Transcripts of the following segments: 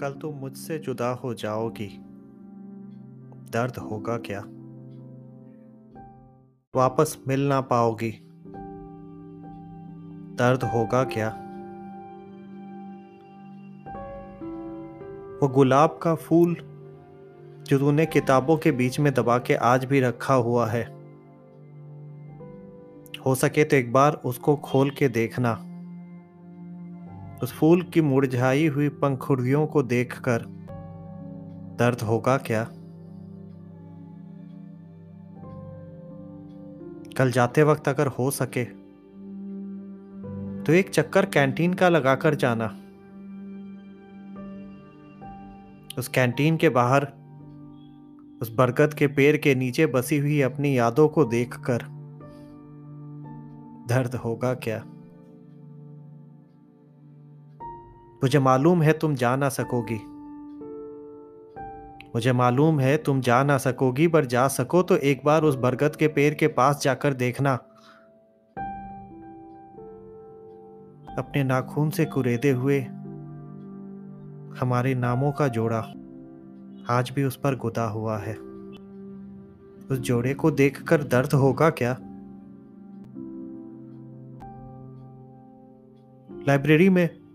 कल तुम मुझसे जुदा हो जाओगी। दर्द होगा क्या? वापस मिल ना पाओगी। दर्द होगा क्या? वो गुलाब का फूल जो तूने किताबों के बीच में दबा के आज भी रखा हुआ है। हो सके तो एक बार उसको खोल के देखना। उस फूल की मुरझाई हुई पंखुड़ियों को देखकर दर्द होगा क्या? कल जाते वक्त अगर हो सके तो एक चक्कर कैंटीन का लगाकर जाना। उस कैंटीन के बाहर, उस बरगद के पेड़ के नीचे बसी हुई अपनी यादों को देखकर दर्द होगा क्या? मुझे मालूम है तुम जा ना सकोगी। मुझे मालूम है तुम जा ना सकोगी, पर जा सको तो एक बार उस बरगद के पेड़ के पास जाकर देखना। अपने नाखून से कुरेदे हुए हमारे नामों का जोड़ा आज भी उस पर गुदा हुआ है। उस जोड़े को देखकर दर्द होगा क्या? लाइब्रेरी में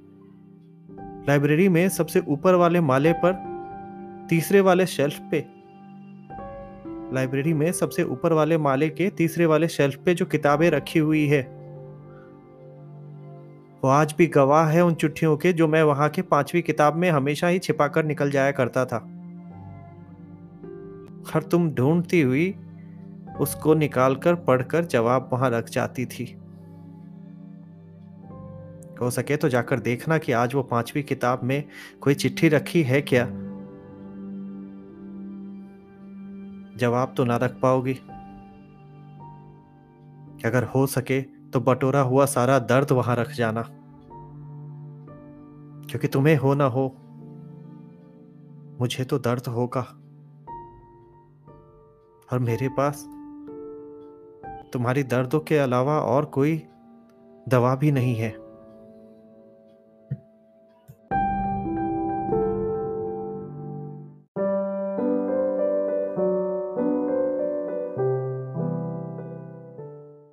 लाइब्रेरी में सबसे ऊपर वाले माले पर, तीसरे वाले शेल्फ पे। लाइब्रेरी में सबसे ऊपर वाले माले के तीसरे वाले शेल्फ पे जो किताबें रखी हुई है। वो आज भी गवाह है उन चिट्ठियों के जो मैं वहाँ के पांचवी किताब में हमेशा ही छिपाकर निकल जाया करता था। और तुम ढूंढती हुई उसको निकालकर पढ़कर जवाब वहाँ रख जाती थी। हो सके तो जाकर देखना कि आज वो पांचवी किताब में कोई चिट्ठी रखी है क्या। जवाब तो ना रख पाओगी। अगर हो सके तो बटोरा हुआ सारा दर्द वहाँ रख जाना। क्योंकि तुम्हें हो ना हो, मुझे तो दर्द होगा। और मेरे पास तुम्हारी दर्दों के अलावा और कोई दवा भी नहीं है।